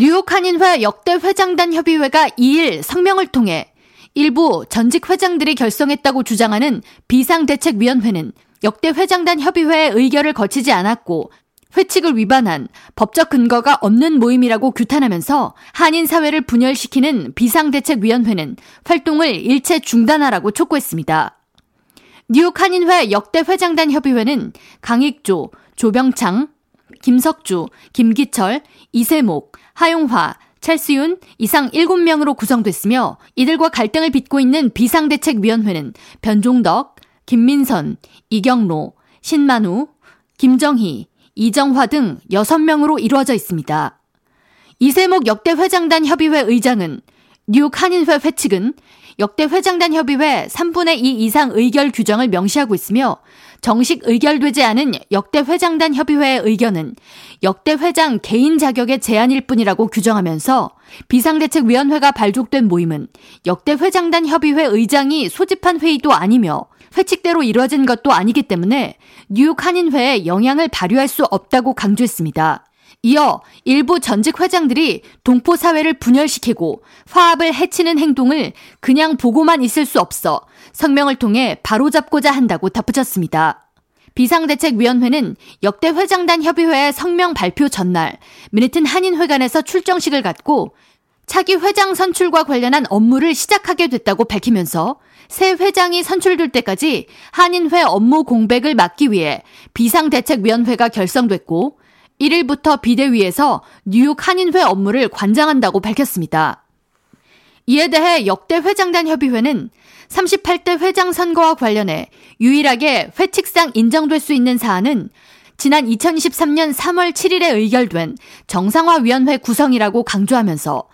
뉴욕 한인회 역대 회장단 협의회가 2일 성명을 통해 일부 전직 회장들이 결성했다고 주장하는 비상대책위원회는 역대 회장단 협의회의 의결을 거치지 않았고 회칙을 위반한 법적 근거가 없는 모임이라고 규탄하면서 한인 사회를 분열시키는 비상대책위원회는 활동을 일체 중단하라고 촉구했습니다. 뉴욕 한인회 역대 회장단 협의회는 강익조, 조병창, 김석주, 김기철, 이세목, 하용화, 찰스윤 이상 7명으로 구성됐으며 이들과 갈등을 빚고 있는 비상대책위원회는 변종덕, 김민선, 이경로, 신만우, 김정희, 이정화 등 6명으로 이루어져 있습니다. 이세목 역대 회장단 협의회 의장은 뉴욕 한인회 회칙은 역대 회장단 협의회 3분의 2 이상 의결 규정을 명시하고 있으며 정식 의결되지 않은 역대 회장단 협의회의 의견은 역대 회장 개인 자격의 제한일 뿐이라고 규정하면서 비상대책위원회가 발족된 모임은 역대 회장단 협의회 의장이 소집한 회의도 아니며 회칙대로 이루어진 것도 아니기 때문에 뉴욕 한인회에 영향을 발휘할 수 없다고 강조했습니다. 이어 일부 전직 회장들이 동포 사회를 분열시키고 화합을 해치는 행동을 그냥 보고만 있을 수 없어 성명을 통해 바로잡고자 한다고 덧붙였습니다. 비상대책위원회는 역대 회장단 협의회의 성명 발표 전날 미네튼 한인회관에서 출정식을 갖고 차기 회장 선출과 관련한 업무를 시작하게 됐다고 밝히면서 새 회장이 선출될 때까지 한인회 업무 공백을 막기 위해 비상대책위원회가 결성됐고 1일부터 비대위에서 뉴욕 한인회 업무를 관장한다고 밝혔습니다. 이에 대해 역대 회장단 협의회는 38대 회장 선거와 관련해 유일하게 회칙상 인정될 수 있는 사안은 지난 2023년 3월 7일에 의결된 정상화위원회 구성이라고 강조하면서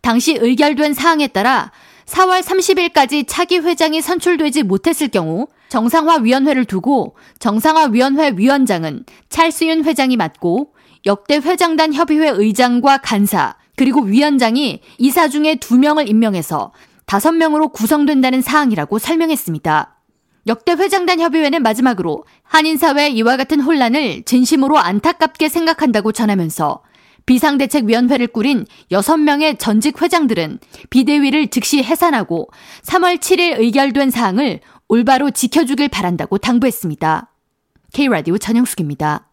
당시 의결된 사항에 따라 4월 30일까지 차기 회장이 선출되지 못했을 경우 정상화위원회를 두고 정상화위원회 위원장은 찰스윤 회장이 맡고 역대 회장단 협의회 의장과 간사 그리고 위원장이 이사 중에 2명을 임명해서 5명으로 구성된다는 사항이라고 설명했습니다. 역대 회장단 협의회는 마지막으로 한인사회 이와 같은 혼란을 진심으로 안타깝게 생각한다고 전하면서 비상대책위원회를 꾸린 6명의 전직 회장들은 비대위를 즉시 해산하고 3월 7일 의결된 사항을 올바로 지켜주길 바란다고 당부했습니다. K라디오 전영숙입니다.